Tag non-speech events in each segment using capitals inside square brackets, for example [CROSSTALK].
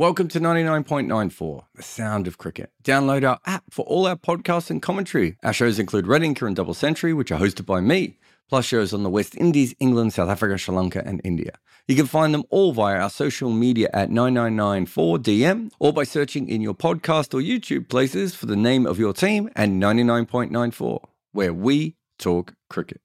Welcome to 99.94, the sound of cricket. Download our app for all our podcasts and commentary. Our shows include Red Inker and Double Century, which are hosted by me, plus shows on the West Indies, England, South Africa, Sri Lanka, and India. You can find them all via our social media at 9994DM or by searching in your podcast or YouTube places for the name of your team and 99.94, where we talk cricket.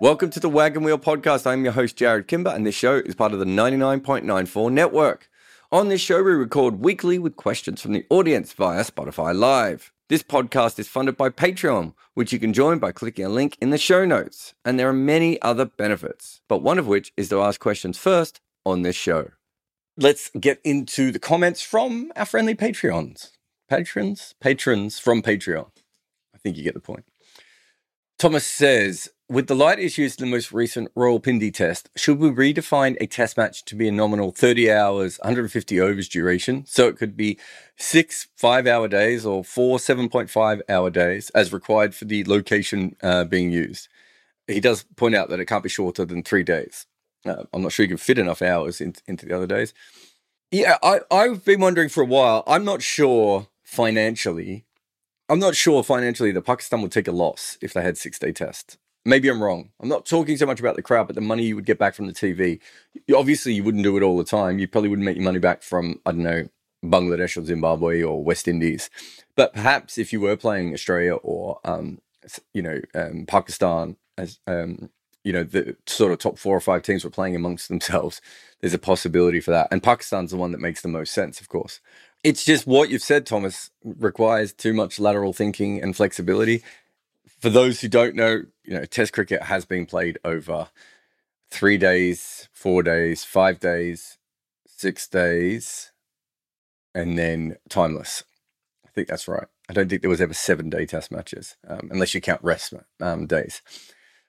Welcome to the Wagon Wheel Podcast. I'm your host, Jarrod Kimber, and this show is part of the 99.94 network. On this show, we record weekly with questions from the audience via Spotify Live. This podcast is funded by Patreon, which you can join by clicking a link in the show notes. And there are many other benefits, but one of which is to ask questions first on this show. Let's get into the comments from our friendly Patreons. Patrons? Patrons from Patreon. I think you get the point. Thomas says, with the light issues in the most recent Rawalpindi test, should we redefine a test match to be a nominal 30 hours, 150 overs duration? So it could be six five hour days or four 7.5 hour days as required for the location uh, being used. He does point out that it can't be shorter than three days. Uh, I'm not sure you can fit enough hours in, into the other days. Yeah, I, I've been wondering for a while. I'm not sure financially I'm not sure financially that Pakistan would take a loss if they had six day tests. Maybe I'm wrong. I'm not talking so much about the crowd, but the money you would get back from the TV. Obviously, you wouldn't do it all the time. You probably wouldn't make your money back from, I don't know, Bangladesh or Zimbabwe or West Indies. But perhaps if you were playing Australia or, um, you know, um, Pakistan, as um, you know, the sort of top four or five teams were playing amongst themselves, there's a possibility for that. And Pakistan's the one that makes the most sense, of course. It's just what you've said, Thomas, requires too much lateral thinking and flexibility. For those who don't know, you know, Test cricket has been played over three days, four days, five days, six days, and then timeless. I think that's right. I don't think there was ever seven day Test matches, um, unless you count rest um, days.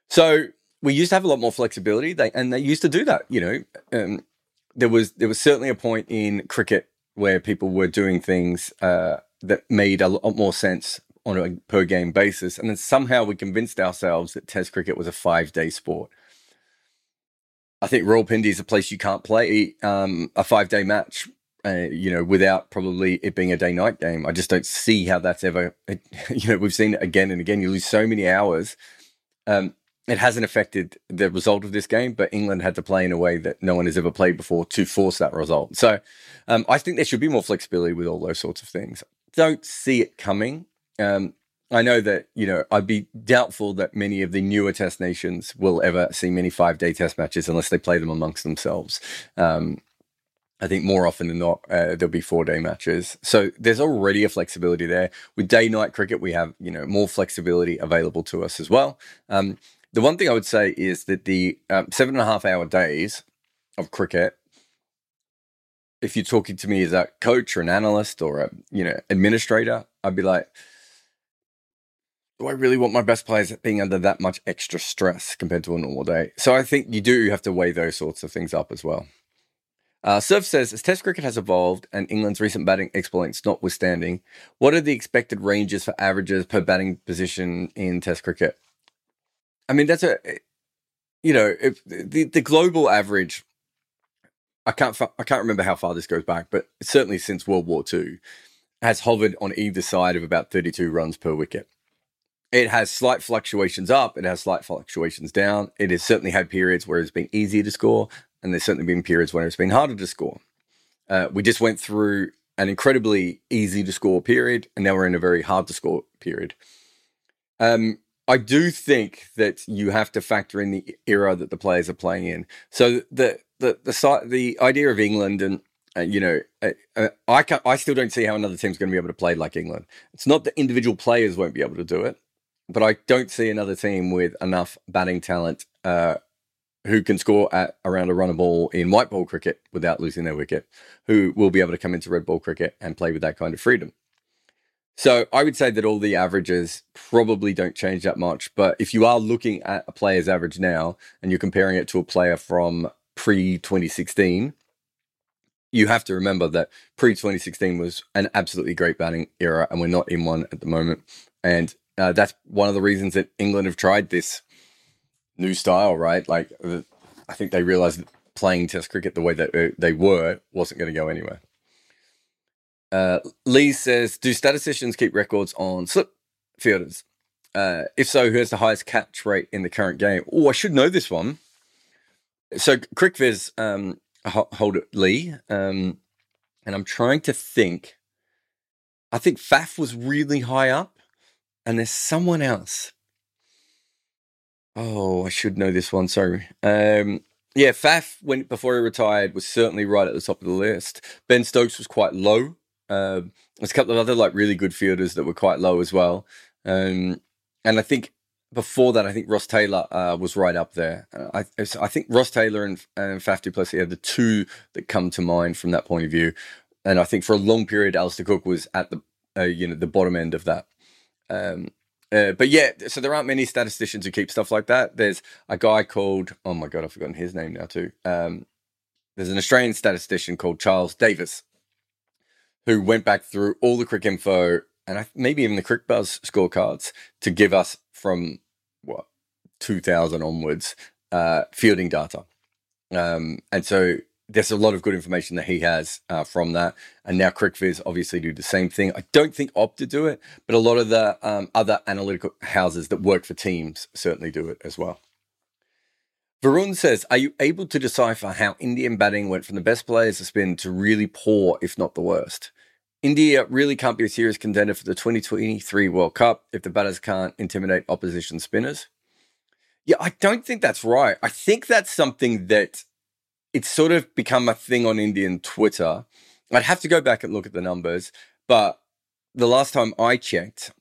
So we used to have a lot more flexibility, they, and they used to do that. You know, um, there was there was certainly a point in cricket where people were doing things uh, that made a lot more sense on a per game basis. And then somehow we convinced ourselves that Test cricket was a five day sport. I think Royal Rawalpindi is a place you can't play um, a five day match, uh, you know, without probably it being a day night game. I just don't see how that's ever, [LAUGHS] you know, we've seen it again and again. You lose so many hours. Um, it hasn't affected the result of this game, but England had to play in a way that no one has ever played before to force that result. So um, I think there should be more flexibility with all those sorts of things. Don't see it coming. Um, I know that, you know, I'd be doubtful that many of the newer test nations will ever see many five day test matches unless they play them amongst themselves. Um, I think more often than not, uh, there'll be four day matches. So there's already a flexibility there. With day night cricket, we have, you know, more flexibility available to us as well. Um, the one thing I would say is that the um, seven and a half hour days of cricket, if you're talking to me as a coach or an analyst or a you know administrator, I'd be like, do I really want my best players being under that much extra stress compared to a normal day? So I think you do have to weigh those sorts of things up as well. Uh, Surf says, as Test cricket has evolved and England's recent batting exploits notwithstanding, what are the expected ranges for averages per batting position in Test cricket? I mean, that's a, you know, the, the global average I can't I can't remember how far this goes back, but certainly since World War II, has hovered on either side of about 32 runs per wicket. It has slight fluctuations up, it has slight fluctuations down. It has certainly had periods where it's been easier to score, and there's certainly been periods where it's been harder to score. Uh, we just went through an incredibly easy to score period, and now we're in a very hard to score period. Um, I do think that you have to factor in the era that the players are playing in. So the the the the idea of England and uh, you know, uh, uh, I I still don't see how another team's going to be able to play like England. It's not that individual players won't be able to do it, but I don't see another team with enough batting talent uh, who can score at around a run a ball in white ball cricket without losing their wicket, who will be able to come into red ball cricket and play with that kind of freedom. So I would say that all the averages probably don't change that much. But if you are looking at a player's average now and you're comparing it to a player from pre 2016, you have to remember that pre 2016 was an absolutely great batting era, and we're not in one at the moment. And uh, that's one of the reasons that England have tried this new style, right? Like, uh, I think they realized that playing Test cricket the way that uh, they were wasn't going to go anywhere. Uh, Lee says, "Do statisticians keep records on slip fielders? Uh, if so, who has the highest catch rate in the current game? Oh, I should know this one. So, CricViz um, hold it, Lee, um, and I'm trying to think. I think Faf was really high up, and there's someone else. Oh, I should know this one. Sorry. Um, yeah, Faf, when before he retired, was certainly right at the top of the list. Ben Stokes was quite low. Um, there's a couple of other like really good fielders that were quite low as well. Um, and I think before that, I think Ross Taylor uh, was right up there. Uh, I, I think Ross Taylor and, and Faf du Plessis are the two that come to mind from that point of view. And I think for a long period, Alastair Cook was at the uh, you know the bottom end of that. Um, uh, but yeah, so there aren't many statisticians who keep stuff like that. There's a guy called oh my god, I've forgotten his name now too. Um, there's an Australian statistician called Charles Davis who went back through all the Cricinfo and maybe even the Cricbuzz scorecards to give us from what 2000 onwards uh, fielding data. Um, and so there's a lot of good information that he has uh, from that. And now CricViz obviously do the same thing. I don't think Opta do it, but a lot of the um, other analytical houses that work for teams certainly do it as well. Varun says, Are you able to decipher how Indian batting went from the best players to spin to really poor, if not the worst? India really can't be a serious contender for the 2023 World Cup if the batters can't intimidate opposition spinners. Yeah, I don't think that's right. I think that's something that it's sort of become a thing on Indian Twitter. I'd have to go back and look at the numbers, but the last time I checked,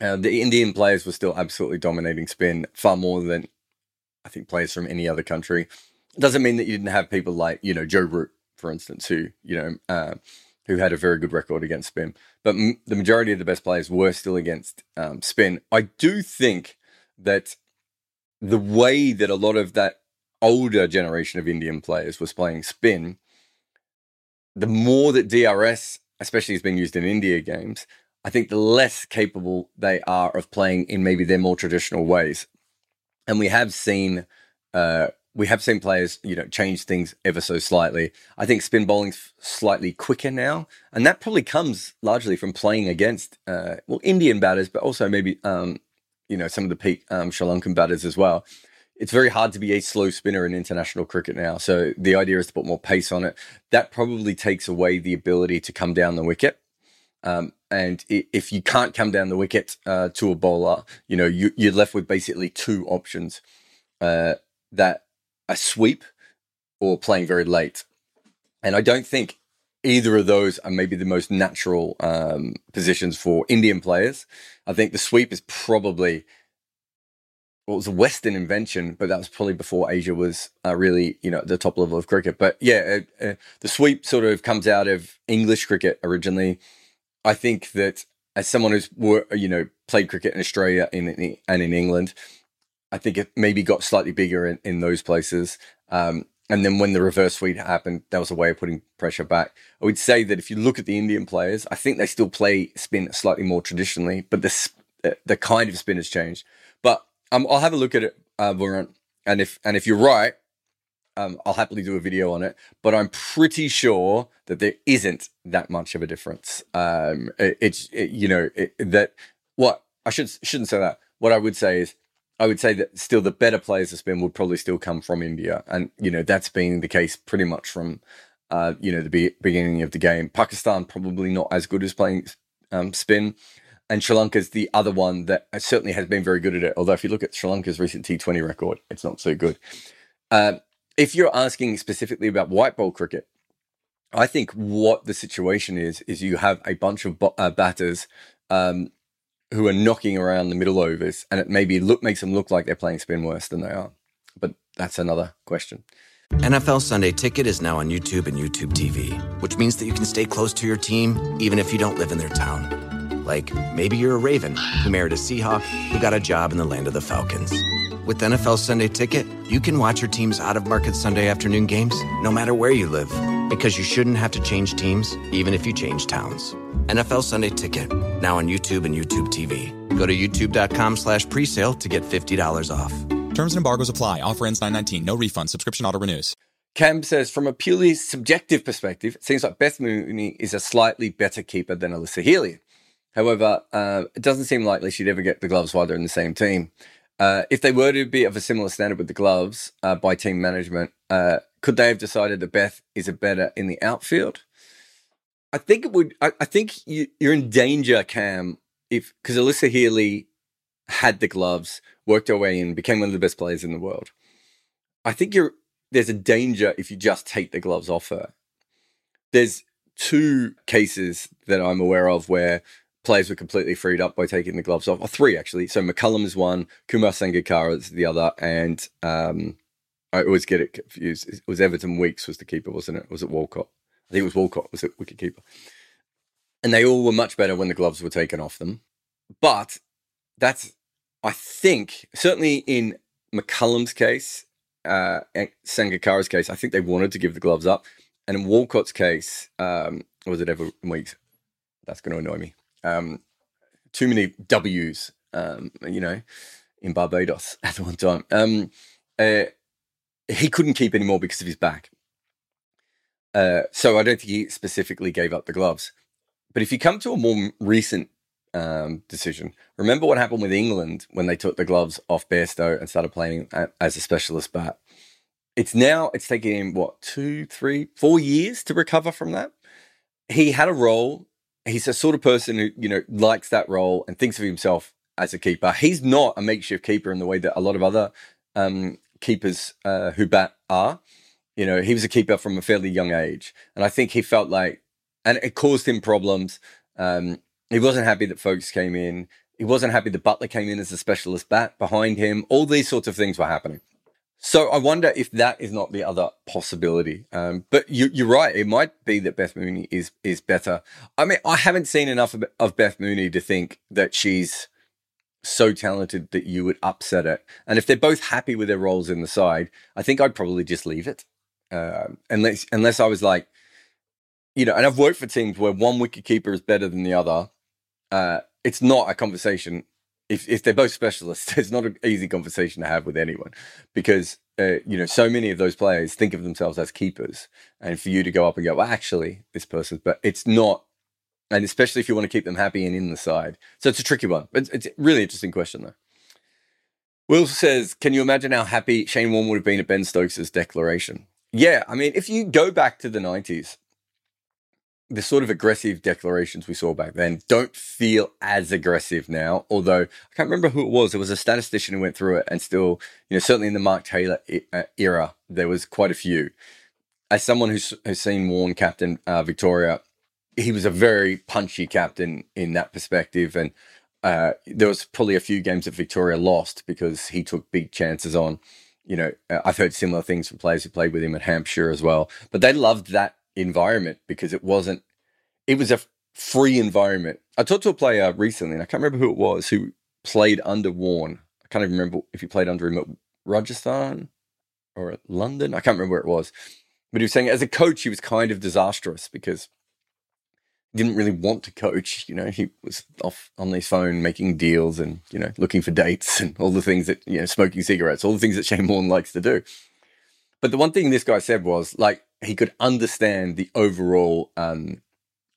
uh, the Indian players were still absolutely dominating spin far more than I think players from any other country. It doesn't mean that you didn't have people like, you know, Joe Root, for instance, who, you know, uh, who had a very good record against spin. But m- the majority of the best players were still against um, spin. I do think that the way that a lot of that older generation of Indian players was playing spin, the more that DRS, especially has been used in India games, I think the less capable they are of playing in maybe their more traditional ways. And we have seen uh, we have seen players, you know, change things ever so slightly. I think spin bowling's slightly quicker now, and that probably comes largely from playing against uh, well Indian batters, but also maybe um, you know some of the peak um, Sri Lankan batters as well. It's very hard to be a slow spinner in international cricket now. So the idea is to put more pace on it. That probably takes away the ability to come down the wicket. Um, and if you can't come down the wicket uh, to a bowler, you know you, are left with basically two options. Uh, that a sweep or playing very late. And I don't think either of those are maybe the most natural um, positions for Indian players. I think the sweep is probably well, it was a Western invention, but that was probably before Asia was uh, really, you know, the top level of cricket. But yeah, uh, uh, the sweep sort of comes out of English cricket originally. I think that as someone who's, you know, played cricket in Australia and in, and in England, I think it maybe got slightly bigger in, in those places. Um, and then when the reverse sweep happened, that was a way of putting pressure back. I would say that if you look at the Indian players, I think they still play spin slightly more traditionally, but the the kind of spin has changed. Um, I'll have a look at it, uh, and if and if you're right, Um, I'll happily do a video on it, but I'm pretty sure that there isn't that much of a difference. Um, it, it's it, you know it, that what I should shouldn't say that. What I would say is I would say that still the better players to spin would probably still come from India, and you know that's been the case pretty much from uh, you know the be- beginning of the game. Pakistan probably not as good as playing um, spin, and Sri Lanka's the other one that certainly has been very good at it. Although if you look at Sri Lanka's recent T20 record, it's not so good. Uh, if you're asking specifically about white ball cricket, I think what the situation is is you have a bunch of bo- uh, batters um, who are knocking around the middle overs, and it maybe look makes them look like they're playing spin worse than they are. But that's another question. NFL Sunday Ticket is now on YouTube and YouTube TV, which means that you can stay close to your team even if you don't live in their town. Like maybe you're a Raven who married a Seahawk who got a job in the land of the Falcons. With NFL Sunday Ticket, you can watch your team's out of market Sunday afternoon games no matter where you live because you shouldn't have to change teams even if you change towns. NFL Sunday Ticket, now on YouTube and YouTube TV. Go to youtube.com slash presale to get $50 off. Terms and embargoes apply. Offer ends 919. No refund. Subscription auto renews. Cam says, from a purely subjective perspective, it seems like Beth Mooney is a slightly better keeper than Alyssa Healy. However, uh, it doesn't seem likely she'd ever get the gloves while they're in the same team. Uh, if they were to be of a similar standard with the gloves uh, by team management, uh, could they have decided that Beth is a better in the outfield? I think it would. I, I think you, you're in danger, Cam, if because Alyssa Healy had the gloves, worked her way in, became one of the best players in the world. I think you're there's a danger if you just take the gloves off her. There's two cases that I'm aware of where players were completely freed up by taking the gloves off. Or three actually. So McCullum is one, Kumar Sangakkara is the other, and um, I always get it confused. It was Everton Weekes was the keeper, wasn't it? Was it Walcott? I think it was Walcott was the wicket keeper. And they all were much better when the gloves were taken off them. But that's, I think, certainly in McCullum's case, uh, Sangakkara's case, I think they wanted to give the gloves up. And in Walcott's case, um, was it Everton Weekes? That's going to annoy me. Um, too many W's, um, you know, in Barbados [LAUGHS] at one time. Um, uh, he couldn't keep anymore because of his back. Uh, so I don't think he specifically gave up the gloves. But if you come to a more recent um, decision, remember what happened with England when they took the gloves off Bairstow and started playing as a specialist bat. It's now it's taken him what two, three, four years to recover from that. He had a role. He's a sort of person who you know likes that role and thinks of himself as a keeper. He's not a makeshift keeper in the way that a lot of other um, keepers uh, who bat are. You know, he was a keeper from a fairly young age, and I think he felt like, and it caused him problems. Um, he wasn't happy that Foakes came in. He wasn't happy that Buttler came in as a specialist bat behind him. All these sorts of things were happening. So I wonder if that is not the other possibility. Um, but you, are right; it might be that Beth Mooney is is better. I mean, I haven't seen enough of, of Beth Mooney to think that she's so talented that you would upset it. And if they're both happy with their roles in the side, I think I'd probably just leave it. Uh, unless unless I was like, you know, and I've worked for teams where one wicket keeper is better than the other. Uh, it's not a conversation. If if they're both specialists, [LAUGHS] it's not an easy conversation to have with anyone because uh, you know so many of those players think of themselves as keepers, and for you to go up and go, well, actually, this person's, but it's not and especially if you want to keep them happy and in the side. So it's a tricky one. It's, it's a really interesting question, though. Will says, Can you imagine how happy Shane Warne would have been at Ben Stokes' declaration? Yeah, I mean, if you go back to the 90s, the sort of aggressive declarations we saw back then don't feel as aggressive now. Although I can't remember who it was. There was a statistician who went through it, and still, you know, certainly in the Mark Taylor uh, era, there was quite a few. As someone who's, who's seen Warne captain uh, Victoria, he was a very punchy captain in that perspective, and uh, there was probably a few games that Victoria lost because he took big chances on. You know, uh, I've heard similar things from players who played with him at Hampshire as well, but they loved that environment because it wasn't. It was a free environment. I talked to a player recently, and I can't remember who it was who played under Warne. I can't even remember if he played under him at Rajasthan or at London. I can't remember where it was. But he was saying as a coach, he was kind of disastrous because he didn't really want to coach. You know, he was off on his phone making deals and, you know, looking for dates and all the things that, you know, smoking cigarettes, all the things that Shane Warne likes to do. But the one thing this guy said was like he could understand the overall um,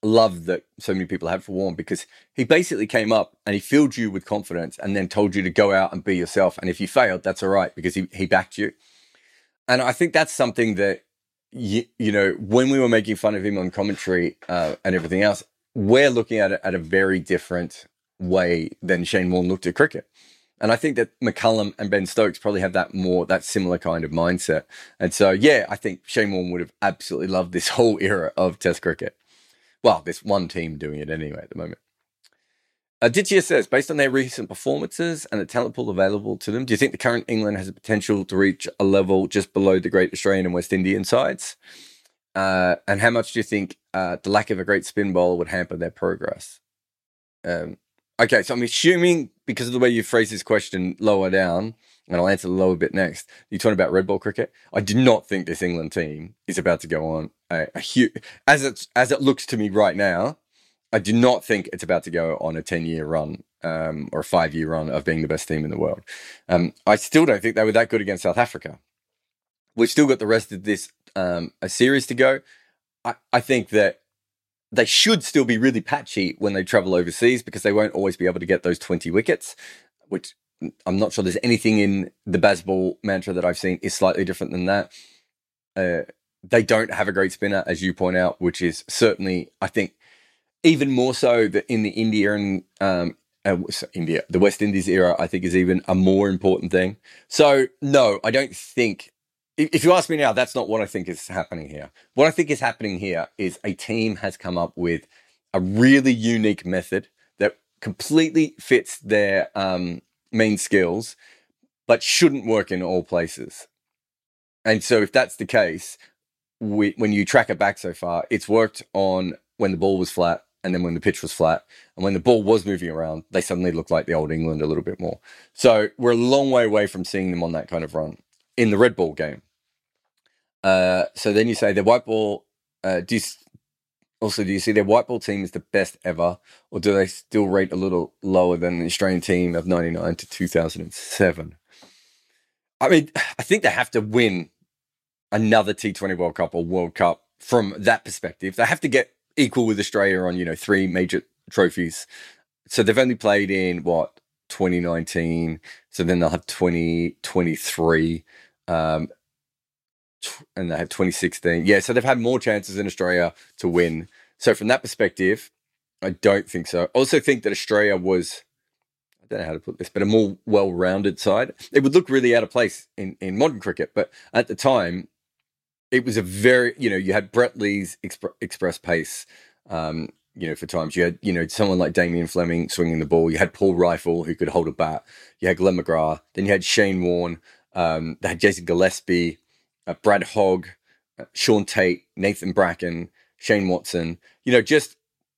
love that so many people had for Warren because he basically came up and he filled you with confidence and then told you to go out and be yourself. And if you failed, that's all right because he, he backed you. And I think that's something that, you, you know, when we were making fun of him on commentary uh, and everything else, we're looking at it at a very different way than Shane Warne looked at cricket. And I think that McCullum and Ben Stokes probably have that more, that similar kind of mindset. And so, yeah, I think Shane Warne would have absolutely loved this whole era of Test cricket. Well, this one team doing it anyway at the moment. Aditya says, based on their recent performances and the talent pool available to them, do you think the current England has the potential to reach a level just below the great Australian and West Indian sides? Uh, and how much do you think uh, the lack of a great spin bowler would hamper their progress? Um, okay, so I'm assuming because of the way you phrase this question lower down, and I'll answer the lower bit next. You're talking about red ball cricket. I do not think this England team is about to go on a, a huge, as it as it looks to me right now. I do not think it's about to go on a 10 year run um, or a five year run of being the best team in the world. Um, I still don't think they were that good against South Africa. We've still got the rest of this um, a series to go. I, I think that they should still be really patchy when they travel overseas because they won't always be able to get those 20 wickets, which I'm not sure there's anything in the Bazball mantra that I've seen is slightly different than that. Uh, they don't have a great spinner, as you point out, which is certainly, I think, even more so that in the India and um, uh, India, the West Indies era, I think is even a more important thing. So no, I don't think. If you ask me now, that's not what I think is happening here. What I think is happening here is a team has come up with a really unique method that completely fits their um, main skills, but shouldn't work in all places. And so, if that's the case, we, when you track it back so far, it's worked on when the ball was flat and then when the pitch was flat and when the ball was moving around, they suddenly looked like the old England a little bit more. So we're a long way away from seeing them on that kind of run in the red ball game. Uh, so then you say the white ball. Uh, do you, also, do you see their white ball team is the best ever, or do they still rate a little lower than the Australian team of '99 to 2007? I mean, [SIGHS] I think they have to win another T20 World Cup or World Cup from that perspective. They have to get equal with Australia on, you know, three major trophies. So they've only played in what 2019. So then they'll have 2023. Um, and they have 2016. Yeah, so they've had more chances in Australia to win. So from that perspective, I don't think so. I also think that Australia was I don't know how to put this, but a more well-rounded side. It would look really out of place in, in modern cricket, but at the time, it was a very you know you had Brett Lee's exp- express pace. Um, you know, for times you had you know someone like Damien Fleming swinging the ball. You had Paul Reiffel, who could hold a bat. You had Glenn McGrath. Then you had Shane Warne. Um, they had Jason Gillespie, uh, Brad Hogg, uh, Shaun Tait, Nathan Bracken, Shane Watson. You know, just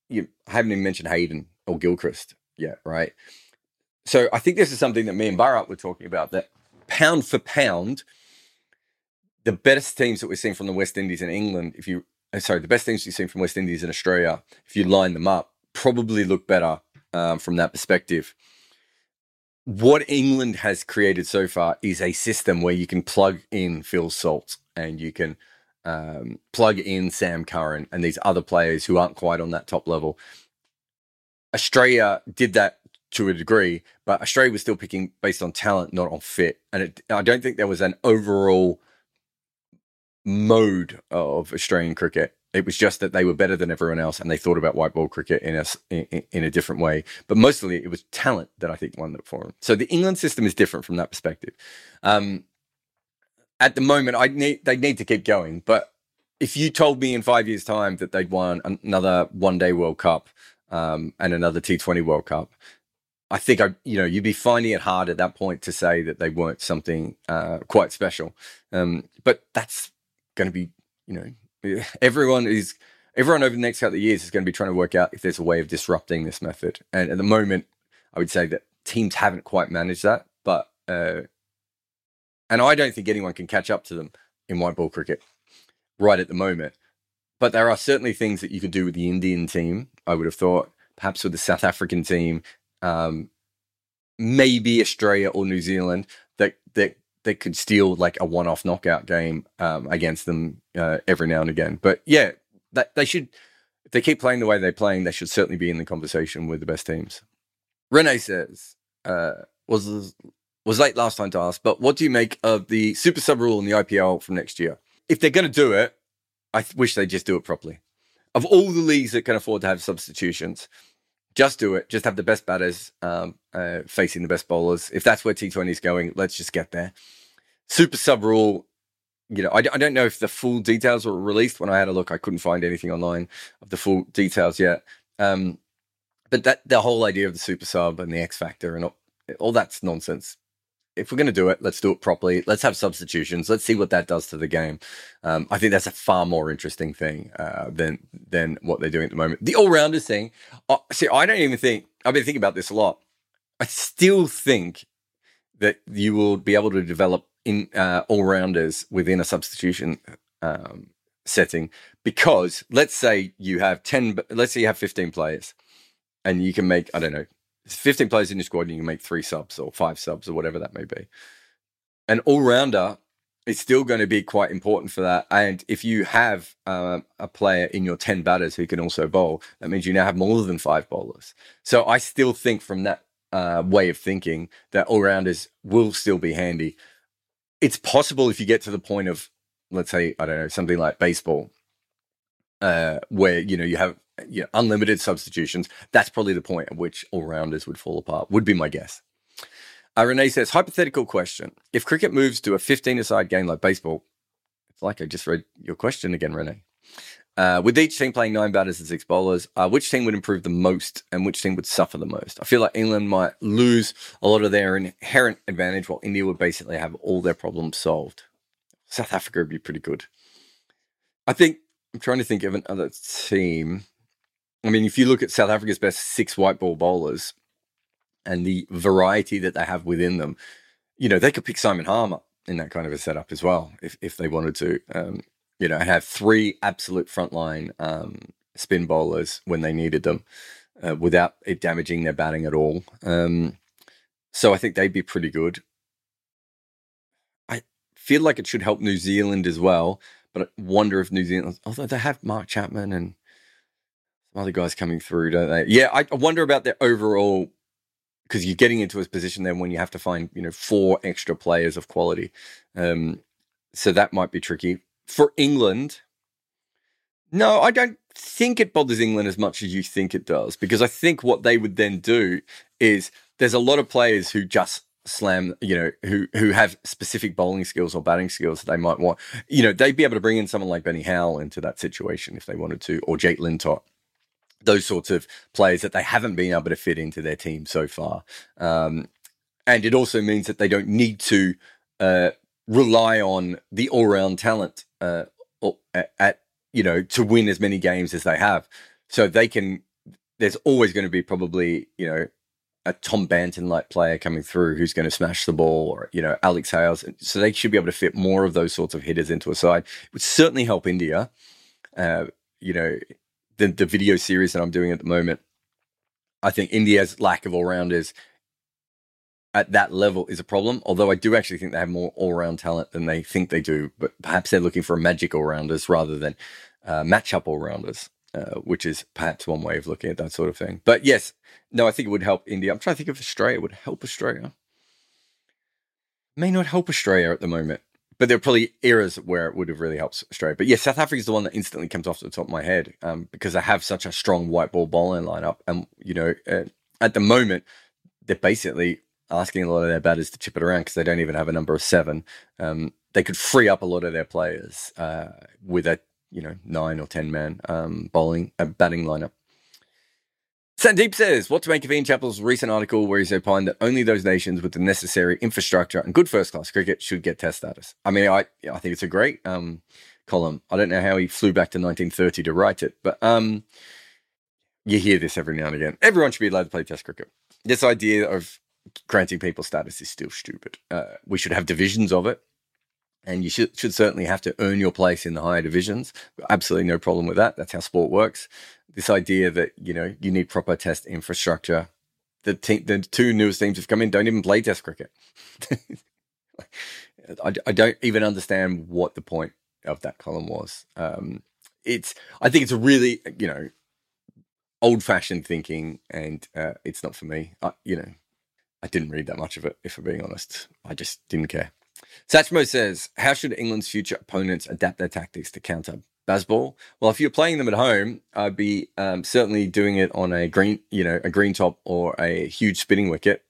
you I haven't even mentioned Hayden or Gilchrist yet, right? So I think this is something that me and Bharat were talking about. That pound for pound, the best teams that we're seeing from the West Indies and England, if you uh, sorry, the best teams you've seen from West Indies and Australia, if you line them up, probably look better um, from that perspective. What England has created so far is a system where you can plug in Phil Salt and you can um, plug in Sam Curran and these other players who aren't quite on that top level. Australia did that to a degree, but Australia was still picking based on talent, not on fit. And it, I don't think there was an overall mode of Australian cricket. It was just that they were better than everyone else, and they thought about white ball cricket in a in, in a different way. But mostly, it was talent that I think won that for them. So the England system is different from that perspective. Um, at the moment, I need they need to keep going. But if you told me in five years' time that they'd won another One Day World Cup um, and another T Twenty World Cup, I think I, you know, you'd be finding it hard at that point to say that they weren't something uh, quite special. Um, but that's going to be, you know, everyone is everyone over the next couple of years is going to be trying to work out if there's a way of disrupting this method. And at the moment, I would say that teams haven't quite managed that, but uh, and I don't think anyone can catch up to them in white ball cricket right at the moment. But there are certainly things that you could do with the Indian team. I would have thought, perhaps with the South African team, um, maybe Australia or New Zealand that that that could steal like a one-off knockout game um, against them uh, every now and again. But yeah, that they should. If they keep playing the way they're playing, they should certainly be in the conversation with the best teams. Renee says, uh, "Was was late last time to ask, but what do you make of the super sub rule in the IPL from next year? If they're going to do it, I th- wish they'd just do it properly. Of all the leagues that can afford to have substitutions, just do it. Just have the best batters um, uh, facing the best bowlers. If that's where T20 is going, let's just get there. Super sub rule, you know, I, don't know if the full details were released. When I had a look, I couldn't find anything online of the full details yet. Um, but that the whole idea of the super sub and the X factor and all, all that's nonsense if we're going to do it, let's do it properly. Let's have substitutions. Let's see what that does to the game. Um, I think that's a far more interesting thing uh, than than what they're doing at the moment. The all rounders thing. Uh, see, I don't even think I've been thinking about this a lot. I still think that you will be able to develop in uh, all rounders within a substitution um, setting because let's say you have ten. Let's say you have fifteen players, and you can make I don't know 15 players in your squad and you make three subs or five subs or whatever that may be. An all rounder is still going to be quite important for that. And if you have uh, a player in your 10 batters who can also bowl, that means you now have more than five bowlers. So I still think from that uh, way of thinking that all rounders will still be handy. It's possible if you get to the point of, let's say, I don't know, something like baseball, uh, where, you know, you have you know, unlimited substitutions, that's probably the point at which all rounders would fall apart, would be my guess. Uh, Renee says, hypothetical question. If cricket moves to a 15 aside game like baseball, it's like I just read your question again, Renee. Uh, with each team playing nine batters and six bowlers, uh, which team would improve the most and which team would suffer the most? I feel like England might lose a lot of their inherent advantage while India would basically have all their problems solved. South Africa would be pretty good. I think, I'm trying to think of another team. I mean, if you look at South Africa's best six white ball bowlers and the variety that they have within them, you know, they could pick Simon Harmer in that kind of a setup as well, if, if they wanted to. Um, you know, have three absolute frontline um, spin bowlers when they needed them uh, without it damaging their batting at all. Um, so I think they'd be pretty good. I feel like it should help New Zealand as well, but I wonder if New Zealand, although they have Mark Chapman and other guys coming through, don't they? Yeah, I wonder about their overall because you're getting into a position then when you have to find you know four extra players of quality. Um, so that might be tricky for England. No, I don't think it bothers England as much as you think it does because I think what they would then do is there's a lot of players who just slam, you know, who who have specific bowling skills or batting skills that they might want. You know, they'd be able to bring in someone like Benny Howell into that situation if they wanted to, or Jake Lintott those sorts of players that they haven't been able to fit into their team so far. Um, and it also means that they don't need to uh, rely on the all-round talent uh, at, you know to win as many games as they have. So they can. There's always going to be probably you know a Tom Banton like player coming through who's going to smash the ball, or you know Alex Hales. So they should be able to fit more of those sorts of hitters into a side. It would certainly help India. Uh, you know, the, the video series that I'm doing at the moment, I think India's lack of all rounders at that level is a problem. Although I do actually think they have more all round talent than they think they do, but perhaps they're looking for a magic all rounders rather than uh, matchup all rounders, uh, which is perhaps one way of looking at that sort of thing. But yes, no, I think it would help India. I'm trying to think if Australia would help Australia. May not help Australia at the moment but there are probably eras where it would have really helped Australia. But yeah, South Africa is the one that instantly comes off the top of my head um, because they have such a strong white ball bowling lineup, and you know, uh, at the moment they're basically asking a lot of their batters to chip it around because they don't even have a number of seven. Um, they could free up a lot of their players uh, with a you know nine or ten man um, bowling uh, batting lineup. Sandeep says, what to make of Ian Chappell's recent article where he's opined that only those nations with the necessary infrastructure and good first class cricket should get test status. I mean, I I think it's a great um, column. I don't know how he flew back to 1930 to write it, but um, you hear this every now and again. Everyone should be allowed to play test cricket. This idea of granting people status is still stupid. Uh, we should have divisions of it. And you should, should certainly have to earn your place in the higher divisions. Absolutely no problem with that. That's how sport works this idea that you know you need proper test infrastructure. The te- the two newest teams have come in don't even play test cricket. [LAUGHS] I, I don't even understand what the point of that column was. Um, it's I think it's a really you know old fashioned thinking, and uh, it's not for me. I, you know, I didn't read that much of it. If I'm being honest, I just didn't care. Satchmo says, "How should England's future opponents adapt their tactics to counter Bazball? Well, if you're playing them at home, I'd be um, certainly doing it on a green, you know, a green top or a huge spinning wicket.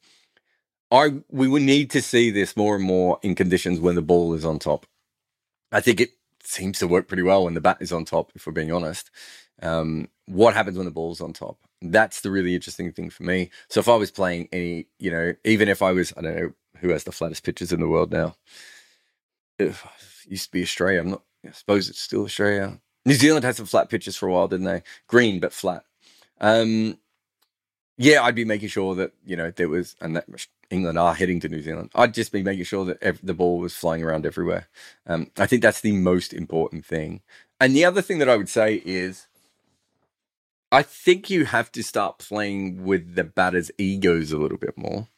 I we would need to see this more and more in conditions when the ball is on top. I think it seems to work pretty well when the bat is on top. If we're being honest, um, what happens when the ball's on top? That's the really interesting thing for me. So if I was playing any, you know, even if I was, I don't know who has the flattest pitches in the world now. It used to be Australia. I'm not. I suppose it's still Australia. New Zealand had some flat pitches for a while, didn't they? Green but flat. Um, yeah, I'd be making sure that you know there was, and that England are heading to New Zealand. I'd just be making sure that ev- the ball was flying around everywhere. Um, I think that's the most important thing. And the other thing that I would say is, I think you have to start playing with the batters' egos a little bit more.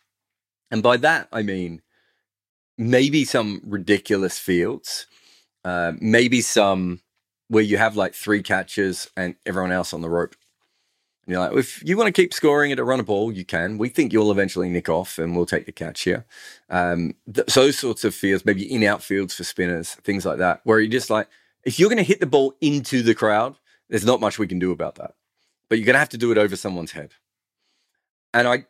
And by that, I mean maybe some ridiculous fields, uh, maybe some where you have like three catches and everyone else on the rope. And you're like, if you want to keep scoring at a run a ball, you can. We think you'll eventually nick off and we'll take the catch here. Um, th- those sorts of fields, maybe in outfields for spinners, things like that, where you're just like, if you're going to hit the ball into the crowd, there's not much we can do about that. But you're going to have to do it over someone's head. And I,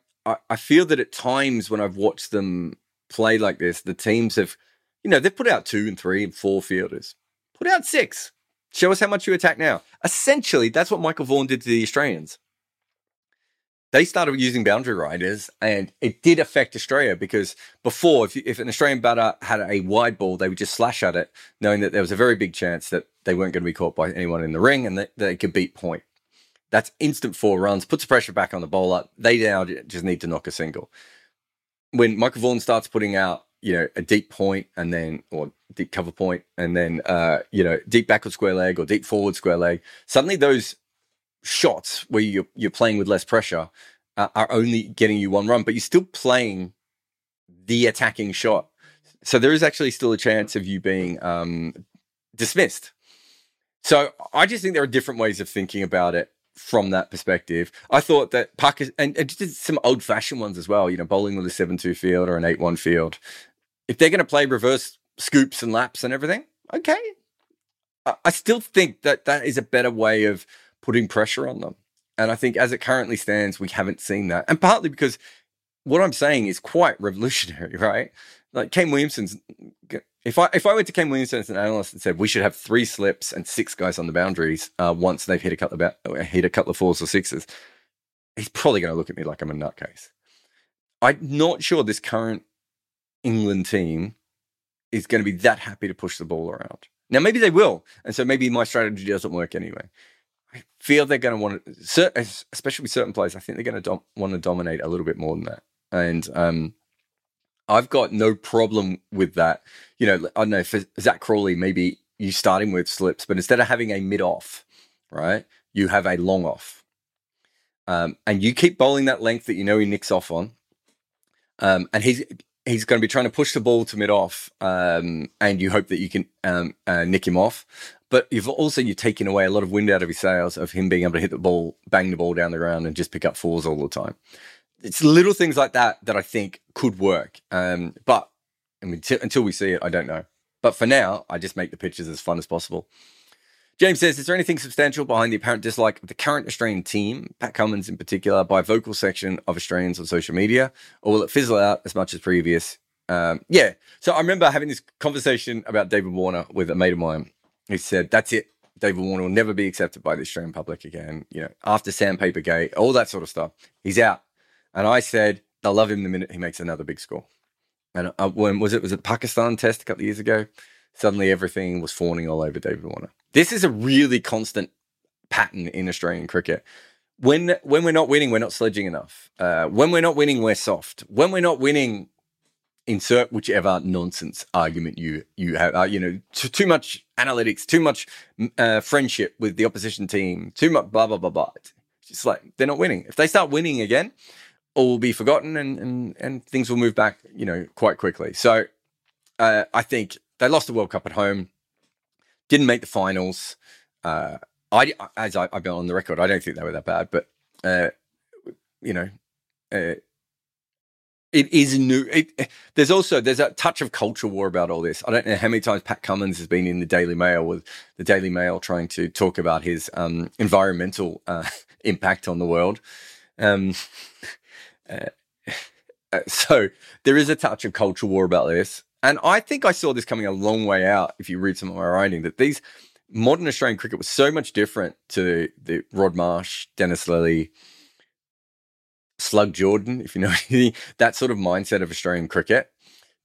I, feel that at times when I've watched them play like this, the teams have, you know, they've put out two and three and four fielders. Put out six. Show us how much you attack now. Essentially, that's what Michael Vaughan did to the Australians. They started using boundary riders, and it did affect Australia because before, if, if an Australian batter had a wide ball, they would just slash at it, knowing that there was a very big chance that they weren't going to be caught by anyone in the ring and that they could beat point. That's instant four runs, puts the pressure back on the bowler. They now just need to knock a single. When Michael Vaughan starts putting out, you know, a deep point and then, or deep cover point, and then, uh, you know, deep backward square leg or deep forward square leg, suddenly those shots where you're, you're playing with less pressure uh, are only getting you one run, but you're still playing the attacking shot. So there is actually still a chance of you being um, dismissed. So I just think there are different ways of thinking about it from that perspective. I thought that Pakistan, and, and some old fashioned ones as well, you know, bowling with a 7 2 field or an 8 1 field. If they're going to play reverse scoops and laps and everything, okay. I, I still think that that is a better way of putting pressure on them. And I think as it currently stands, we haven't seen that. And partly because what I'm saying is quite revolutionary, [LAUGHS] right? Like Kane Williamson's if I if I went to Kane Williamson as an analyst and said we should have three slips and six guys on the boundaries uh, once they've hit a couple of ba- hit a couple of fours or sixes, he's probably going to look at me like I'm a nutcase. I'm not sure this current England team is going to be that happy to push the ball around. Now maybe they will, and so maybe my strategy doesn't work anyway. I feel they're going to want to, especially with certain players. I think they're going to dom- want to dominate a little bit more than that, and um, I've got no problem with that. You know, I don't know for Zak Crawley, maybe you start him with slips, but instead of having a mid off, right, you have a long off. Um, and you keep bowling that length that you know he nicks off on. Um, and he's he's going to be trying to push the ball to mid off, um, and you hope that you can um, uh, nick him off. But you've also you're taking away a lot of wind out of his sails of him being able to hit the ball, bang the ball down the ground, and just pick up fours all the time it's little things like that that I think could work. Um, but I mean, t- until we see it, I don't know. But for now, I just make the pitches as fun as possible. James says, is there anything substantial behind the apparent dislike of the current Australian team, Pat Cummins in particular, by vocal section of Australians on social media, or will it fizzle out as much as previous? Um, yeah. So I remember having this conversation about David Warner with a mate of mine. He said, that's it. David Warner will never be accepted by the Australian public again. You know, after Sandpaper Gate, all that sort of stuff. He's out. And I said, they'll love him the minute he makes another big score. And uh, when was it? Was it Pakistan test a couple of years ago? Suddenly everything was fawning all over David Warner. This is a really constant pattern in Australian cricket. When when we're not winning, we're not sledging enough. Uh, when we're not winning, we're soft. When we're not winning, insert whichever nonsense argument you you have. Uh, you know, too, too, much analytics, too much uh, friendship with the opposition team, too much blah blah blah blah. It's just like they're not winning. If they start winning again, all will be forgotten and, and, and things will move back, you know, quite quickly. So uh, I think they lost the World Cup at home, didn't make the finals. Uh, I, as I, have been on the record, I don't think they were that bad, but uh, you know, uh, it is new. It, there's also there's a touch of culture war about all this. I don't know how many times Pat Cummins has been in the Daily Mail with the Daily Mail trying to talk about his um, environmental uh, [LAUGHS] impact on the world. Um, uh, [LAUGHS] uh, so there is a touch of culture war about this, and I think I saw this coming a long way out. If you read some of my writing, that these modern Australian cricket was so much different to the Rod Marsh, Dennis Lillee Slug Jordan, if you know [LAUGHS] anything, that sort of mindset of Australian cricket,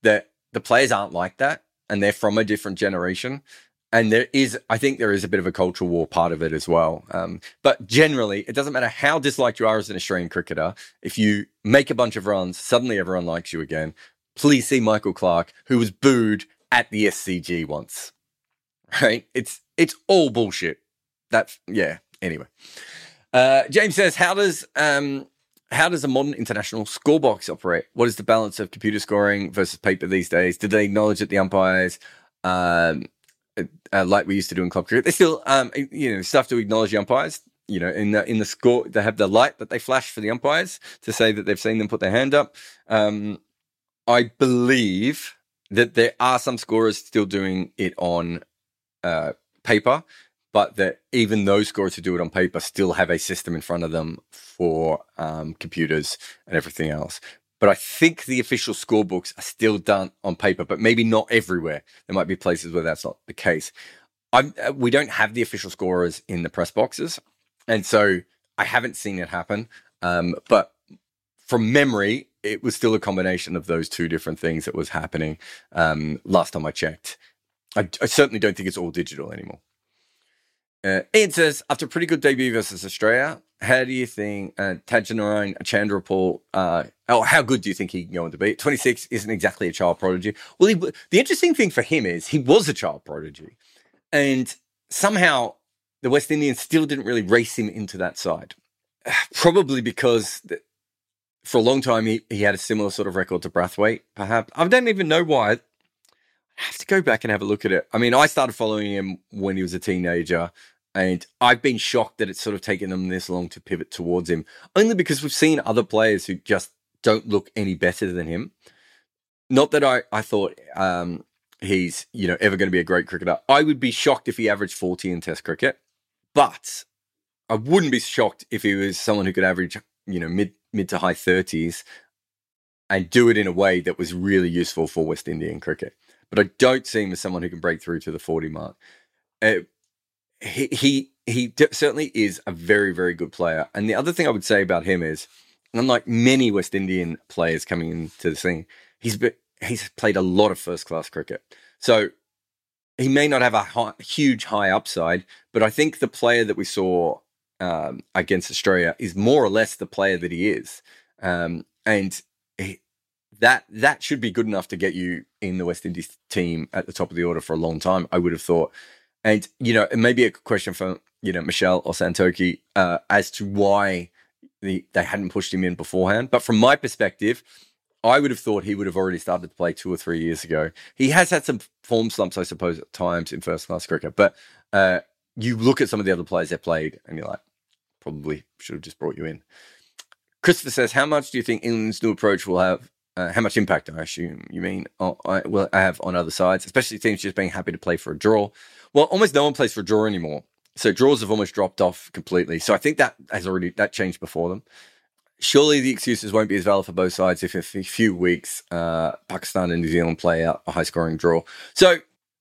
that the players aren't like that and they're from a different generation. And there is, I think there is a bit of a cultural war part of it as well. Um, but generally, it doesn't matter how disliked you are as an Australian cricketer. If you make a bunch of runs, suddenly everyone likes you again. Please see Michael Clarke, who was booed at the SCG once. [LAUGHS] Right? It's it's all bullshit. That yeah. Anyway, uh, James says, how does um, how does a modern international scorebox operate? What is the balance of computer scoring versus paper these days? Did they acknowledge that the umpires, um, uh, like we used to do in club cricket, they still, um, you know, stuff to acknowledge the umpires. You know, in the in the score, they have the light that they flash for the umpires to say that they've seen them put their hand up. Um, I believe that there are some scorers still doing it on uh, paper, but that even those scorers who do it on paper still have a system in front of them for um, computers and everything else. But I think the official scorebooks are still done on paper, but maybe not everywhere. There might be places where that's not the case. I'm, uh, we don't have the official scorers in the press boxes, and so I haven't seen it happen. Um, but from memory, it was still a combination of those two different things that was happening um, last time I checked. I, I certainly don't think it's all digital anymore. Uh, Ian says, after a pretty good debut versus Australia, how do you think uh, Tagenarine Chanderpaul, uh, oh, how good do you think he can go on to be? 26 isn't exactly a child prodigy. Well, he, the interesting thing for him is he was a child prodigy. And somehow the West Indians still didn't really race him into that side. [SIGHS] Probably because the, for a long time he, he had a similar sort of record to Brathwaite, perhaps. I don't even know why. I have to go back and have a look at it. I mean, I started following him when he was a teenager. And I've been shocked that it's sort of taken them this long to pivot towards him, only because we've seen other players who just don't look any better than him. Not that I, I thought um, he's you know ever going to be a great cricketer. I would be shocked if he averaged 40 in Test cricket, but I wouldn't be shocked if he was someone who could average you know mid mid to high 30s and do it in a way that was really useful for West Indian cricket. But I don't see him as someone who can break through to the 40 mark. Uh, he he he certainly is a very very good player. And the other thing I would say about him is, unlike many West Indian players coming into the scene, he's he's played a lot of first class cricket. So he may not have a high, huge high upside, but I think the player that we saw um, against Australia is more or less the player that he is, um, and he, that that should be good enough to get you in the West Indies team at the top of the order for a long time. I would have thought. And you know, it may be a question for you know Michelle or Santoki uh, as to why the, they hadn't pushed him in beforehand. But from my perspective, I would have thought he would have already started to play two or three years ago. He has had some form slumps, I suppose, at times in first class cricket. But uh, you look at some of the other players they played, and you're like, probably should have just brought you in. Christopher says, "How much do you think England's new approach will have uh, how much impact I assume you mean I will have on other sides, especially teams just being happy to play for a draw. Well, almost no one plays for draw anymore, so draws have almost dropped off completely. So I think that has already that changed before them. Surely the excuses won't be as valid for both sides if in a few weeks uh, Pakistan and New Zealand play out a high scoring draw. So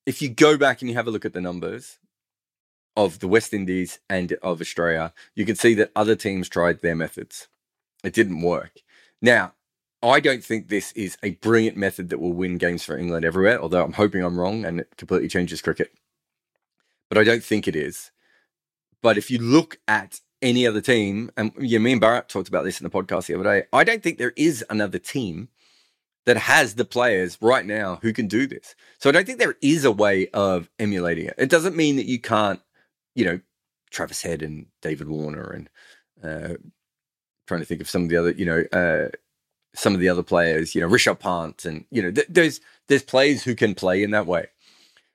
if you go back and you have a look at the numbers of the West Indies and of Australia, you can see that other teams tried their methods. It didn't work. Now, I don't think this is a brilliant method that will win games for England everywhere, although I'm hoping I'm wrong and it completely changes cricket. But I don't think it is. But if you look at any other team, and yeah, me and Barrett talked about this in the podcast the other day, I don't think there is another team that has the players right now who can do this. So I don't think there is a way of emulating it. It doesn't mean that you can't, you know, Travis Head and David Warner and uh, trying to think of some of the other, you know, uh, some of the other players, you know, Rishabh Pant, and you know, th- there's there's players who can play in that way,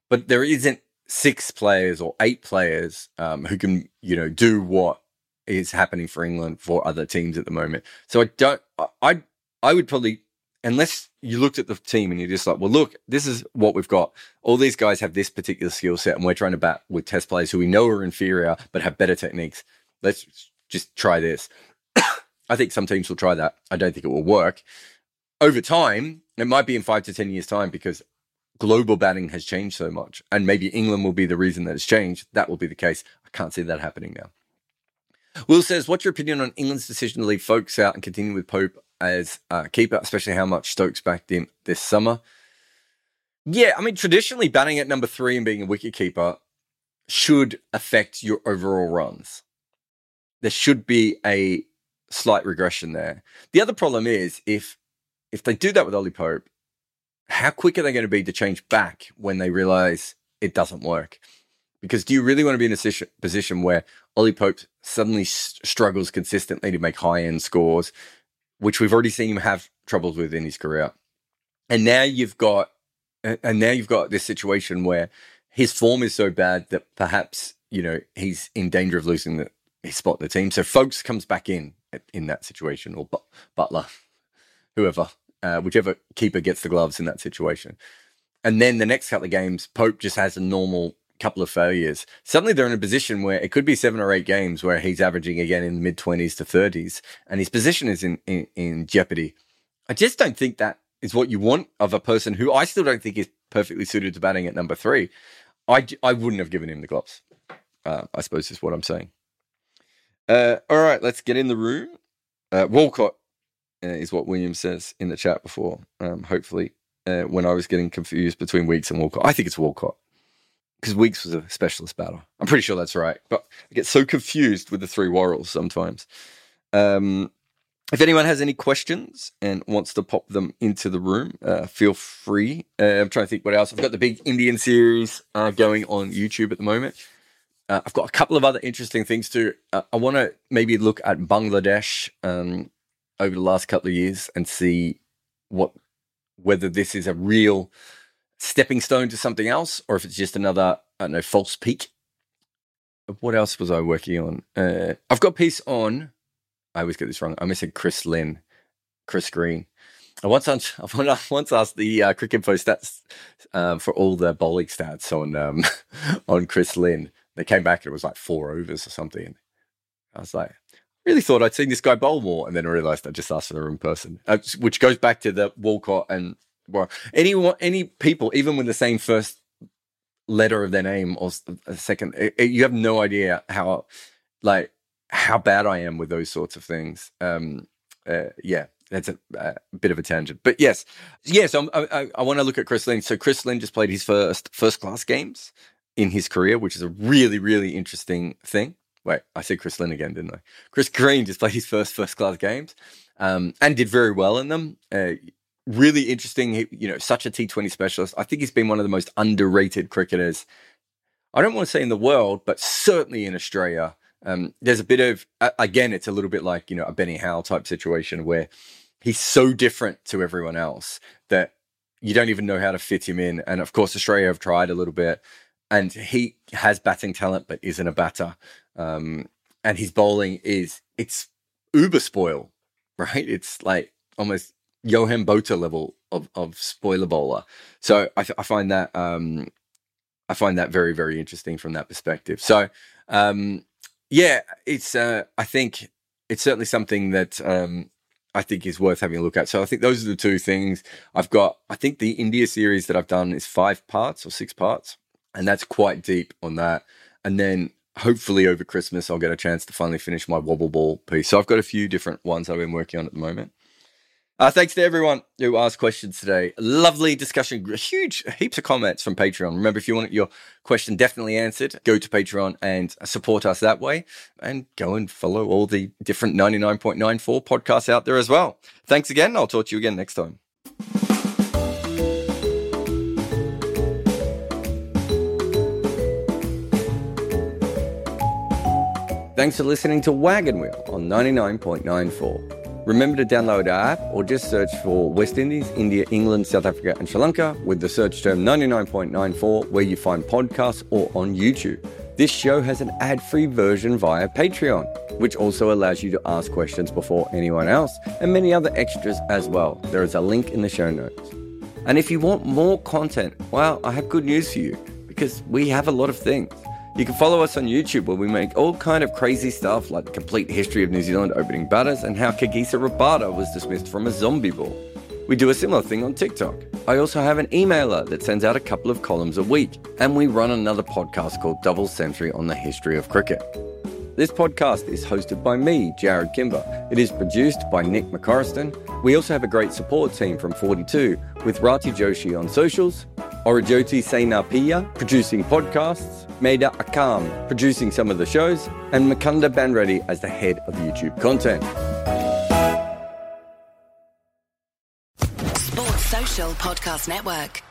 but there isn't six players or eight players um, who can you know do what is happening for England for other teams at the moment. So I don't, I I would probably unless you looked at the team and you're just like, well, look, this is what we've got. All these guys have this particular skill set, and we're trying to bat with test players who we know are inferior but have better techniques. Let's just try this. [COUGHS] I think some teams will try that. I don't think it will work. Over time, it might be in five to 10 years' time because global batting has changed so much. And maybe England will be the reason that it's changed. That will be the case. I can't see that happening now. Will says, What's your opinion on England's decision to leave Foakes out and continue with Pope as uh, keeper, especially how much Stokes backed him this summer? Yeah, I mean, traditionally, batting at number three and being a wicket keeper should affect your overall runs. There should be a slight regression there. The other problem is if if they do that with Ollie Pope, how quick are they going to be to change back when they realize it doesn't work? Because do you really want to be in a position where Ollie Pope suddenly struggles consistently to make high end scores, which we've already seen him have troubles with in his career, and now you've got, and now you've got this situation where his form is so bad that perhaps you know he's in danger of losing the, his spot in the team. So Foakes comes back in in that situation, or Buttler, whoever, uh, whichever keeper gets the gloves in that situation. And then the next couple of games, Pope just has a normal couple of failures. Suddenly they're in a position where it could be seven or eight games where he's averaging again in the mid 20s to 30s, and his position is in, in, in jeopardy. I just don't think that is what you want of a person who I still don't think is perfectly suited to batting at number three. I, I wouldn't have given him the gloves. Uh, I suppose is what I'm saying. Uh, all right, let's get in the room. Uh, Walcott uh, is what William says in the chat before. Um, hopefully, uh, when I was getting confused between Weekes and Walcott, I think it's Walcott because Weekes was a specialist batter. I'm pretty sure that's right, but I get so confused with the three Worrells sometimes. Um, if anyone has any questions and wants to pop them into the room, uh, feel free. Uh, I'm trying to think what else. I've got the big Indian series uh, going on YouTube at the moment. Uh, I've got a couple of other interesting things too. Uh, I want to maybe look at Bangladesh um, over the last couple of years and see what whether this is a real stepping stone to something else or if it's just another I don't know false peak. What else was I working on? Uh, I've got a piece on. I always get this wrong. I'm missing Chris Lynn, Chris Green. I once, [LAUGHS] I once asked the uh, Cricinfo stats uh, for all the bowling stats on um, [LAUGHS] on Chris Lynn, they came back and it was like four overs or something. I was like, really thought I'd seen this guy bowl more, and then I realized I just asked for the wrong person, uh, which goes back to the Walcott and well, any any people, even with the same first letter of their name or a second, it, it, you have no idea how like how bad I am with those sorts of things. Um, uh, yeah, that's a, a, bit of a tangent, but yes, yes. I, I, I want to look at Chris Lynn. So Chris Lynn just played his first first class games in his career, which is a really, really interesting thing. Wait, I said Chris Lynn again, didn't I? Chris Green just played his first first class games um, and did very well in them. Uh, really interesting. You know, such a T20 specialist. I think he's been one of the most underrated cricketers. I don't want to say in the world, but certainly in Australia. Um, there's a bit of, again, it's a little bit like, you know, a Benny Howell type situation where he's so different to everyone else that you don't even know how to fit him in. And of course, Australia have tried a little bit and he has batting talent but isn't a batter. Um, and his bowling is it's uber spoil, [LAUGHS] right? It's like almost Johan Botha level of of spoiler bowler. So I, I find that um, I find that very very interesting from that perspective. So um, yeah, it's uh, I think it's certainly something that um, I think is worth having a look at. So I think those are the two things I've got. I think the India series that I've done is five parts or six parts and that's quite deep on that. And then hopefully over Christmas, I'll get a chance to finally finish my wobble ball piece. So I've got a few different ones I've been working on at the moment. Uh, thanks to everyone who asked questions today. Lovely discussion, huge heaps of comments from Patreon. Remember, if you want your question definitely answered, go to Patreon and support us that way, and go and follow all the different 99.94 podcasts out there as well. Thanks again. I'll talk to you again next time. Thanks for listening to Wagon Wheel on 99.94. Remember to download our app or just search for West Indies, India, England, South Africa, and Sri Lanka with the search term 99.94 where you find podcasts or on YouTube. This show has an ad free version via Patreon, which also allows you to ask questions before anyone else and many other extras as well. There is a link in the show notes. And if you want more content, well, I have good news for you because we have a lot of things. You can follow us on YouTube where we make all kind of crazy stuff like the complete history of New Zealand opening batters and how Kagiso Rabada was dismissed from a zombie ball. We do a similar thing on TikTok. I also have an emailer that sends out a couple of columns a week, and we run another podcast called Double Century on the history of cricket. This podcast is hosted by me, Jarrod Kimber. It is produced by Nick McCorriston. We also have a great support team from 42 with Rati Joshi on socials, Aurojyoti Senapati producing podcasts, Maida Akam producing some of the shows, and Mukunda Bandreddi as the head of YouTube content. Sports Social Podcast Network.